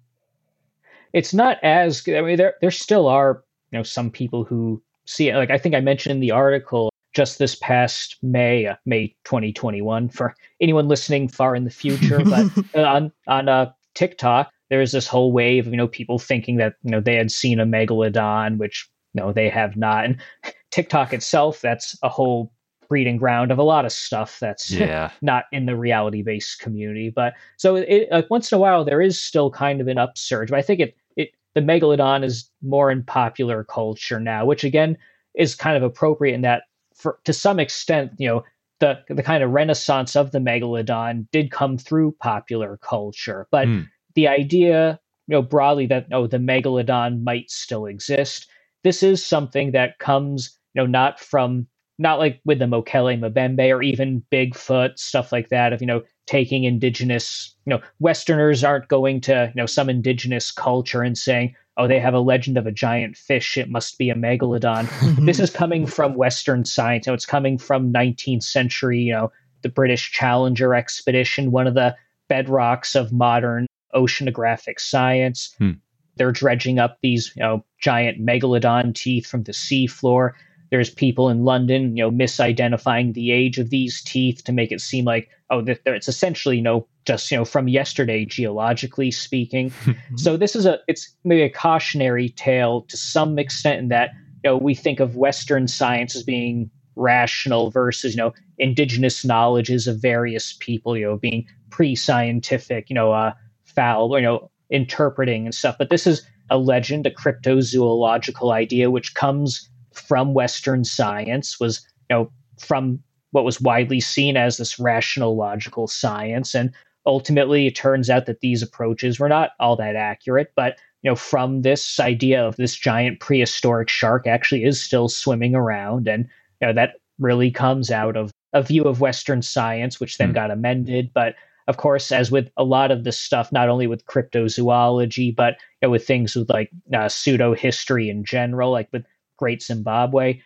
it's not as I mean there there still are you know some people who see it like I think I mentioned in the article just this past May uh, May 2021 for anyone listening far in the future but on on uh, TikTok there was this whole wave of you know people thinking that you know they had seen a megalodon which no they have not and TikTok itself that's a whole breeding ground of a lot of stuff that's yeah. not in the reality based community. But so it like once in a while there is still kind of an upsurge. But I think it it the megalodon is more in popular culture now, which again is kind of appropriate in that for to some extent, you know, the the kind of renaissance of the megalodon did come through popular culture. But Hmm. the idea you know, broadly that oh, the megalodon might still exist. This is something that comes, you know, not from not like with the Mokele Mbembe or even Bigfoot, stuff like that, of, you know, taking indigenous, you know, Westerners aren't going to, you know, some indigenous culture and saying, oh, they have a legend of a giant fish, it must be a megalodon. this is coming from Western science. You know, it's coming from 19th century, you know, the British Challenger expedition, one of the bedrocks of modern oceanographic science. Hmm. They're dredging up these, you know, giant megalodon teeth from the seafloor. There's people in London, you know, misidentifying the age of these teeth to make it seem like, oh, that it's essentially, you know, just you know from yesterday, geologically speaking. so this is a, it's maybe a cautionary tale to some extent in that, you know, we think of Western science as being rational versus, you know, indigenous knowledges of various people, you know, being pre-scientific, you know, uh, foul, you know, interpreting and stuff. But this is a legend, a cryptozoological idea, which comes from Western science, was you know from what was widely seen as this rational logical science, and ultimately it turns out that these approaches were not all that accurate. But you know, from this idea of this giant prehistoric shark actually is still swimming around, and you know that really comes out of a view of Western science, which then mm. got amended. But of course, as with a lot of this stuff, not only with cryptozoology, but you know, with things with like uh, pseudo history in general, like with Great Zimbabwe.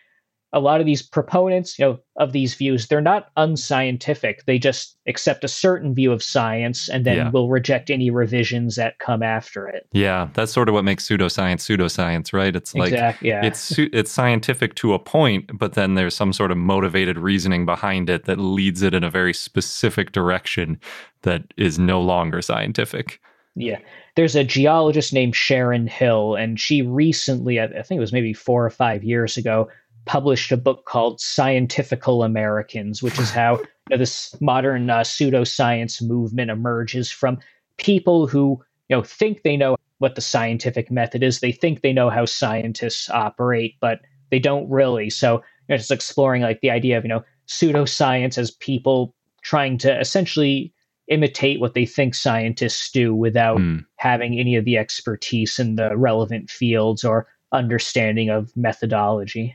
A lot of these proponents, you know, of these views, they're not unscientific. They just accept a certain view of science and then yeah. will reject any revisions that come after it. Yeah, that's sort of what makes pseudoscience pseudoscience, right? It's like exactly, yeah. it's it's scientific to a point, but then there's some sort of motivated reasoning behind it that leads it in a very specific direction that is no longer scientific. Yeah. There's a geologist named Sharon Hill, and she recently, I think it was maybe four or five years ago, published a book called Scientifical Americans, which is how you know, this modern uh, pseudoscience movement emerges from people who you know think they know what the scientific method is. They think they know how scientists operate, but they don't really. So you know, just exploring like the idea of you know pseudoscience as people trying to essentially imitate what they think scientists do without mm. having any of the expertise in the relevant fields or understanding of methodology.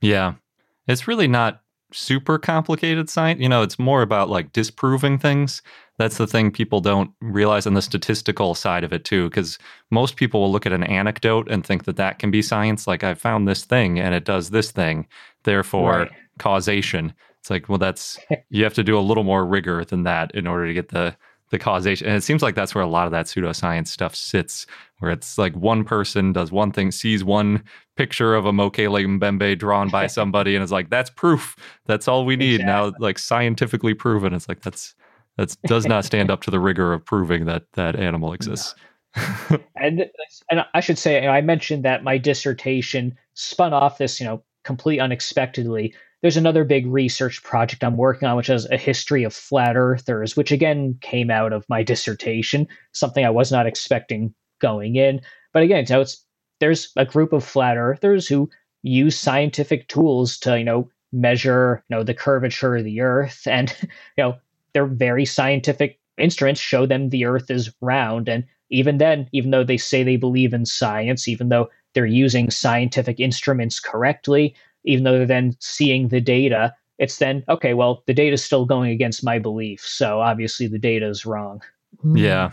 Yeah. It's really not super complicated science. You know, it's more about like disproving things. That's the thing people don't realize on the statistical side of it too, because most people will look at an anecdote and think that that can be science. Like I found this thing and it does this thing, therefore right. causation. It's like, well, that's you have to do a little more rigor than that in order to get the the causation. And it seems like that's where a lot of that pseudoscience stuff sits, where it's like one person does one thing, sees one picture of a Mokele Mbembe drawn by somebody, and is like, that's proof. That's all we need. Exactly. Now, like scientifically proven. It's like that's that does not stand up to the rigor of proving that that animal exists. No. and and I should say, you know, I mentioned that my dissertation spun off this, you know, complete unexpectedly there's another big research project I'm working on, which is a history of flat earthers, which again came out of my dissertation, something I was not expecting going in. But again, so it's there's a group of flat earthers who use scientific tools to, you know, measure, you know, the curvature of the earth. And, you know, they're very scientific instruments show them the earth is round. And even then, even though they say they believe in science, even though they're using scientific instruments correctly, even though they're then seeing the data, it's then, okay, well, the data is still going against my belief. So obviously the data is wrong. Hmm. Yeah.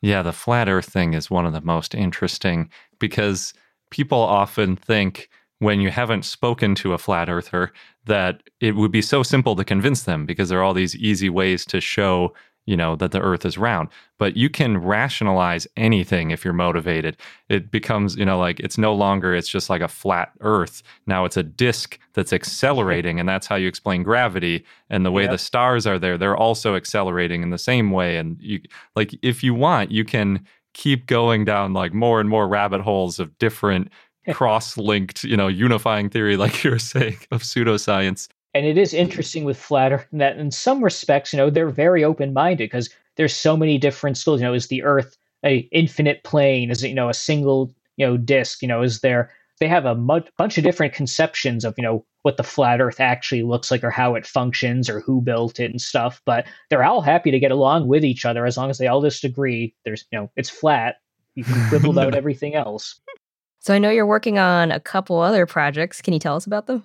Yeah. The flat earth thing is one of the most interesting because people often think when you haven't spoken to a flat earther that it would be so simple to convince them because there are all these easy ways to show you know that the earth is round. But you can rationalize anything if you're motivated. It becomes you know like it's no longer it's just like a flat earth. Now it's a disk that's accelerating and that's how you explain gravity and the way yep. the stars are there. They're also accelerating in the same way and you like if you want you can keep going down like more and more rabbit holes of different cross-linked you know unifying theory like you're saying of pseudoscience and it is mm-hmm. interesting with flat earth that in some respects you know they're very open-minded because there's so many different schools you know is the earth a infinite plane is it you know a single you know disk you know is there they have a much, bunch of different conceptions of you know what the flat earth actually looks like or how it functions or who built it and stuff but they're all happy to get along with each other as long as they all just agree there's you know it's flat You can quibble about everything else. So I know you're working on a couple other projects. Can you tell us about them?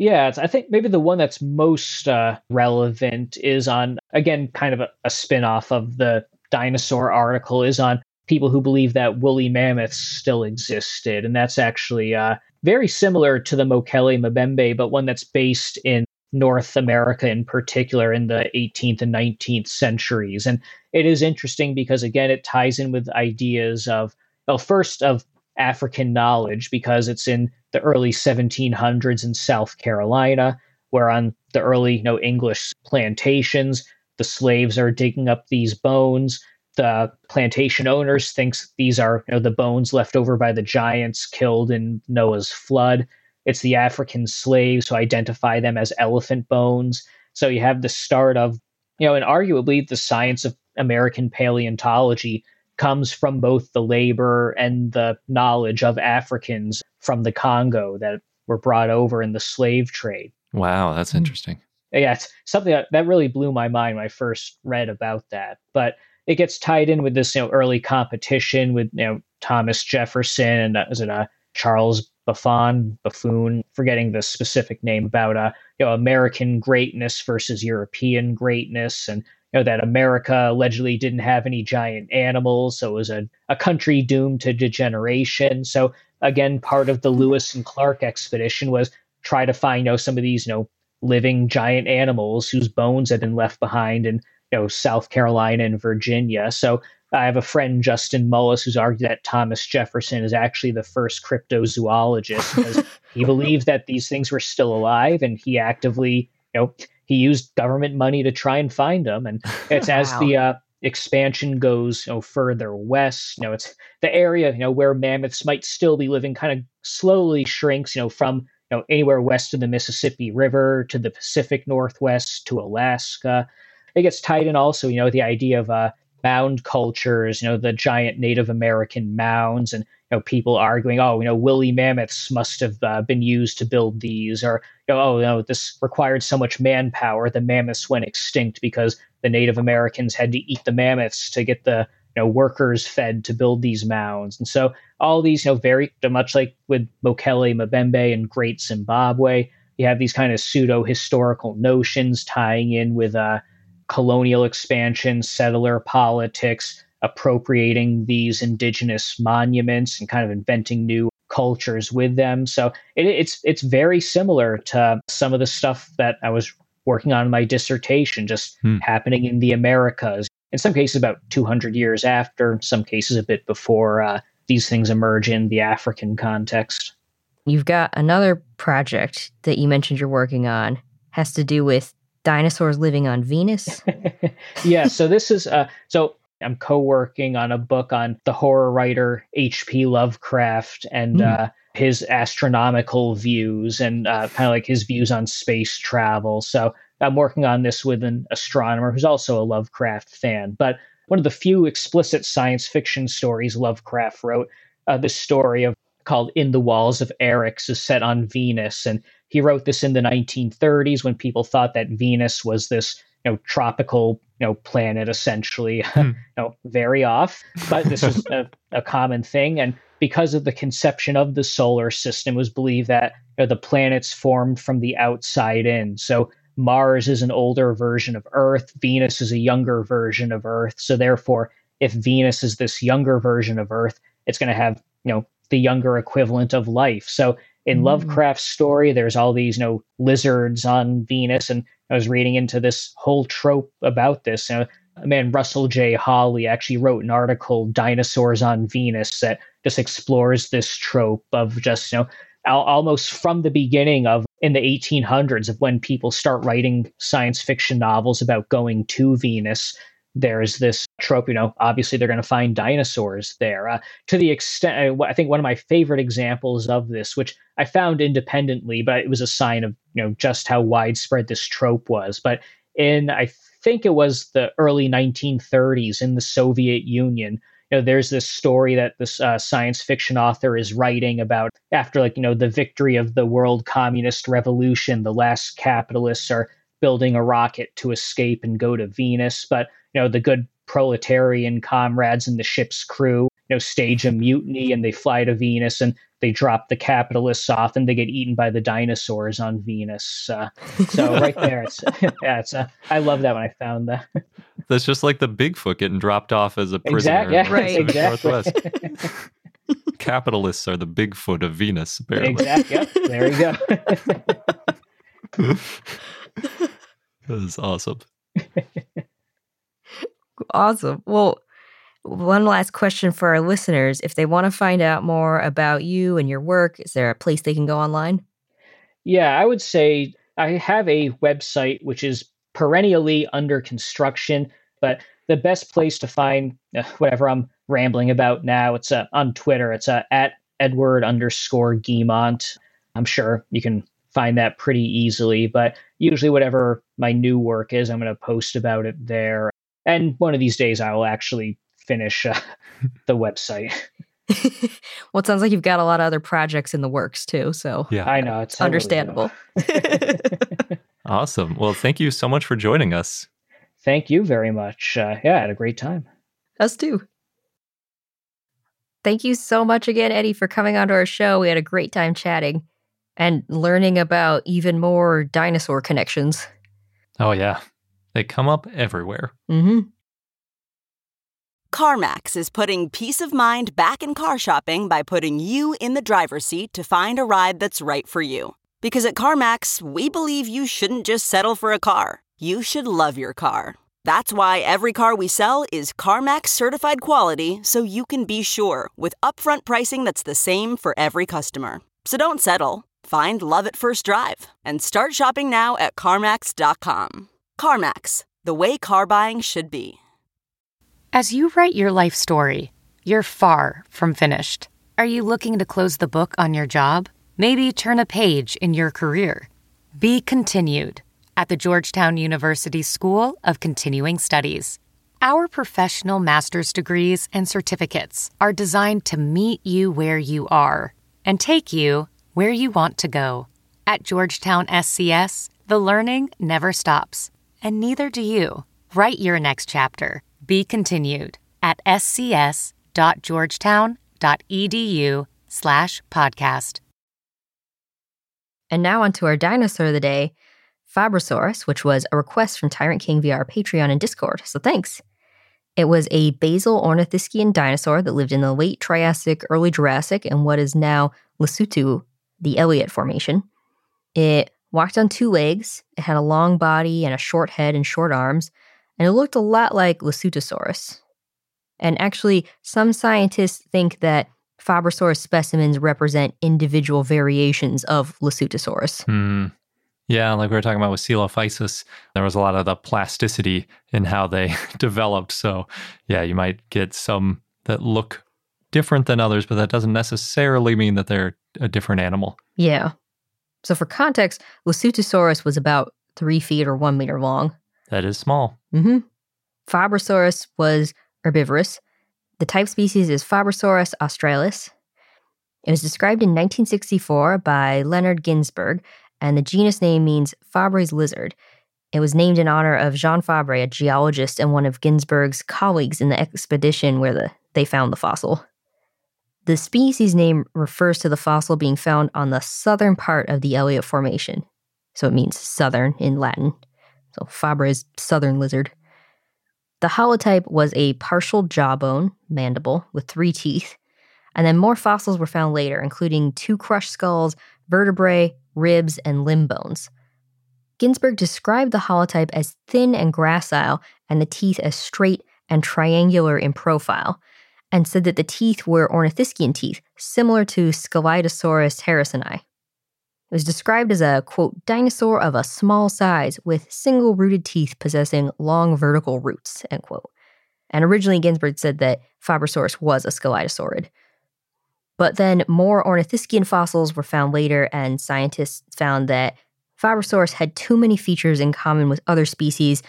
Yeah, I think maybe the one that's most uh, relevant is on, again, kind of a, a spin off of the dinosaur article, is on people who believe that woolly mammoths still existed. And that's actually uh, very similar to the Mokele Mbembe, but one that's based in North America in particular in the 18th and 19th centuries. And it is interesting because, again, it ties in with ideas of, well, first of African knowledge because it's in the early 1700s in South Carolina, where on the early you know, English plantations, the slaves are digging up these bones. The plantation owners thinks these are you know, the bones left over by the giants killed in Noah's flood. It's the African slaves who identify them as elephant bones. So you have the start of, you know, and arguably the science of American paleontology comes from both the labor and the knowledge of Africans from the Congo that were brought over in the slave trade. Wow, that's interesting. Yeah, it's something that, that really blew my mind when I first read about that. But it gets tied in with this you know early competition with you know Thomas Jefferson and uh, is it uh, Charles Buffon Buffoon, forgetting the specific name about uh you know American greatness versus European greatness and you know that America allegedly didn't have any giant animals, so it was a, a country doomed to degeneration. So again, part of the Lewis and Clark expedition was try to find you know some of these you know living giant animals whose bones had been left behind in you know South Carolina and Virginia. So I have a friend, Justin Mullis, who's argued that Thomas Jefferson is actually the first cryptozoologist because he believed that these things were still alive and he actively, you know, he used government money to try and find them. And it's wow. as the uh, expansion goes you know, further west, you know, it's the area, you know, where mammoths might still be living kind of slowly shrinks, you know, from you know anywhere west of the Mississippi River to the Pacific Northwest to Alaska. It gets tied in also, you know, the idea of uh, mound cultures, you know, the giant Native American mounds, and you know, people arguing, oh, you know, woolly mammoths must have uh, been used to build these, or you know, oh, no, this required so much manpower, the mammoths went extinct because the Native Americans had to eat the mammoths to get the you know workers fed to build these mounds, and so all these, you know, very much like with Mokele Mbembe and Great Zimbabwe, you have these kind of pseudo historical notions tying in with uh, colonial expansion, settler politics appropriating these indigenous monuments and kind of inventing new cultures with them. So it, it's it's very similar to some of the stuff that I was working on in my dissertation, just hmm. happening in the Americas. In some cases, about 200 years after. Some cases, a bit before uh, these things emerge in the African context. You've got another project that you mentioned you're working on has to do with dinosaurs living on Venus. yeah, so this is uh, so I'm co-working on a book on the horror writer H.P. Lovecraft and mm. uh, his astronomical views and uh, kind of like his views on space travel. So I'm working on this with an astronomer who's also a Lovecraft fan. But one of the few explicit science fiction stories Lovecraft wrote, uh, this story of called In the Walls of Eryx is set on Venus, and he wrote this in the 1930s when people thought that Venus was this you know tropical you know planet essentially hmm. you know very off. But this is a, a, common thing. And because of the conception of the solar system was believed that you know, the planets formed from the outside in. So mars is an older version of earth. Venus is a younger version of earth. So therefore if venus is this younger version of earth it's going to have you know the younger equivalent of life. So in mm. Lovecraft's story, there's all these, you know, lizards on Venus, and I was reading into this whole trope about this. You know, man, Russell J. Hawley actually wrote an article, "Dinosaurs on Venus," that just explores this trope of just, you know, al- almost from the beginning of in the 1800s of when people start writing science fiction novels about going to Venus there's this trope, you know, obviously they're going to find dinosaurs there. Uh, to the extent, uh, I think one of my favorite examples of this, which I found independently, but it was a sign of, you know, just how widespread this trope was. But in, I think it was the early 1930s in the Soviet Union, you know, there's this story that this uh, science fiction author is writing about after, like, you know, the victory of the world communist revolution, the last capitalists are building a rocket to escape and go to Venus. But you know the good proletarian comrades in the ship's crew you know stage a mutiny and they fly to Venus and they drop the capitalists off and they get eaten by the dinosaurs on Venus. Uh, so right there, it's yeah, it's uh, I love that when I found that. That's just like the Bigfoot getting dropped off as a prisoner. Exactly. Yeah, in the Right. Exactly. Northwest. Capitalists are the Bigfoot of Venus, apparently. exactly. Yep. There you go. That is awesome. Awesome. Well, one last question for our listeners. If they want to find out more about you and your work, is there a place they can go online? Yeah, I would say I have a website which is perennially under construction, but the best place to find uh, whatever I'm rambling about now, it's uh, on Twitter. It's uh, at Edward underscore Guimont. I'm sure you can find that pretty easily, but usually whatever my new work is, I'm going to post about it there. And one of these days, I will actually finish uh, the website. well, it sounds like you've got a lot of other projects in the works too. So Yeah. I know it's understandable. Awesome. Well, thank you so much for joining us. Thank you very much. Uh, yeah, I had a great time. Us too. Thank you so much again, Eddie, for coming onto our show. We had a great time chatting and learning about even more dinosaur connections. Oh, yeah. They come up everywhere. Mm-hmm. CarMax is putting peace of mind back in car shopping by putting you in the driver's seat to find a ride that's right for you. Because at CarMax, we believe you shouldn't just settle for a car, you should love your car. That's why every car we sell is CarMax certified quality so you can be sure with upfront pricing that's the same for every customer. So don't settle. Find love at first drive and start shopping now at CarMax.com. CarMax, the way car buying should be. As you write your life story, you're far from finished. Are you looking to close the book on your job? Maybe turn a page in your career? Be continued at the Georgetown University School of Continuing Studies. Our professional master's degrees and certificates are designed to meet you where you are and take you where you want to go. At Georgetown SCS, the learning never stops, and neither do you. Write your next chapter. Be continued at scs.georgetown.edu slash podcast. And now onto our dinosaur of the day, Fabrosaurus, which was a request from Tyrant King via our Patreon and Discord. So thanks. It was a basal ornithischian dinosaur that lived in the late Triassic, early Jurassic, in what is now Lesotho, the Elliot Formation. It walked on two legs, it had a long body and a short head and short arms, and it looked a lot like Lesothosaurus. And actually, some scientists think that Fabrosaurus specimens represent individual variations of Lesothosaurus. Hmm. Yeah, like we were talking about with Coelophysis, there was a lot of the plasticity in how they developed. So, yeah, you might get some that look different than others, but that doesn't necessarily mean that they're a different animal. Yeah. So, for context, Lesothosaurus was about three feet or one meter long. That is small. Mm-hmm. Fabrosaurus was herbivorous. The type species is Fabrosaurus australis. It was described in 1964 by Leonard Ginsburg, and the genus name means Fabre's lizard. It was named in honor of Jean Fabre, a geologist and one of Ginsburg's colleagues in the expedition where the, they found the fossil. The species name refers to the fossil being found on the southern part of the Elliot Formation. So it means southern in Latin. So Fabre's southern lizard. The holotype was a partial jawbone, mandible, with three teeth. And then more fossils were found later, including two crushed skulls, vertebrae, ribs, and limb bones. Ginsburg described the holotype as thin and gracile, and the teeth as straight and triangular in profile, and said that the teeth were ornithischian teeth, similar to Scelidosaurus harrisoni. It was described as a, quote, dinosaur of a small size with single rooted teeth possessing long vertical roots, end quote. And originally, Ginsburg said that Fabrosaurus was a Scelidosaurid. But then more ornithischian fossils were found later, and scientists found that Fabrosaurus had too many features in common with other species,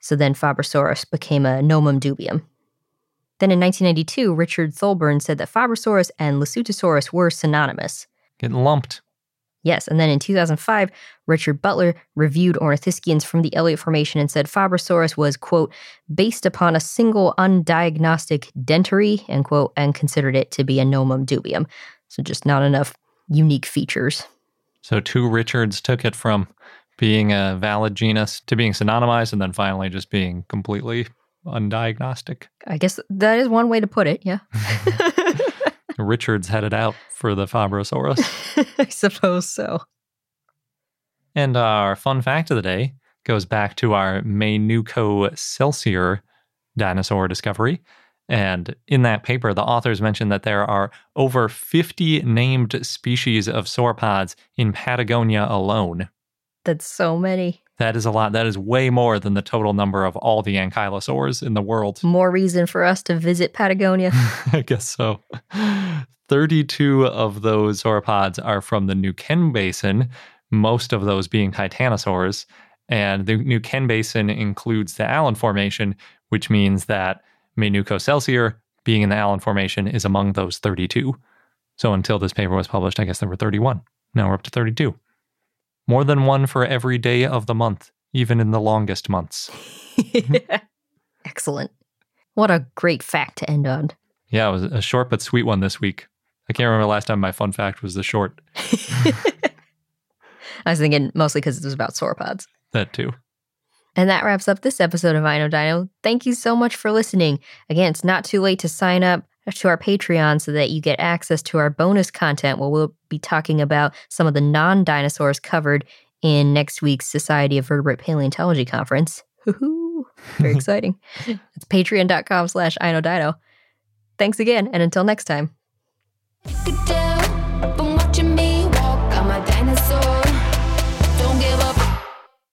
so then Fabrosaurus became a nomen dubium. Then in 1992, Richard Thulborn said that Fabrosaurus and Lesothosaurus were synonymous. Getting lumped. Yes, and then in 2005, Richard Butler reviewed ornithischians from the Elliot Formation and said Fabrosaurus was, quote, based upon a single undiagnostic dentary, end quote, and considered it to be a nomen dubium. So just not enough unique features. So two Richards took it from being a valid genus to being synonymized and then finally just being completely undiagnostic. I guess that is one way to put it, yeah. Richards headed out for the Fabrosaurus. I suppose so. And our fun fact of the day goes back to our Menucocelsior dinosaur discovery. And in that paper, the authors mentioned that there are over 50 named species of sauropods in Patagonia alone. That's so many. That is a lot. That is way more than the total number of all the ankylosaurs in the world. More reason for us to visit Patagonia. I guess so. 32 of those sauropods are from the Neuquén Basin, most of those being titanosaurs. And the Neuquén Basin includes the Allen Formation, which means that Menucocelsior, being in the Allen Formation, is among those 32. So until this paper was published, I guess there were 31. Now we're up to 32. More than one for every day of the month, even in the longest months. Excellent. What a great fact to end on. Yeah, it was a short but sweet one this week. I can't remember last time my fun fact was the short. I was thinking mostly because it was about sauropods. That too. And that wraps up this episode of I Know Dino. Thank you so much for listening. Again, it's not too late to sign up to our Patreon so that you get access to our bonus content where we'll be talking about some of the non dinosaurs covered in next week's Society of Vertebrate Paleontology conference. Woohoo! Very exciting. It's patreon.com slash I Know Dino. Thanks again, and until next time. Good day.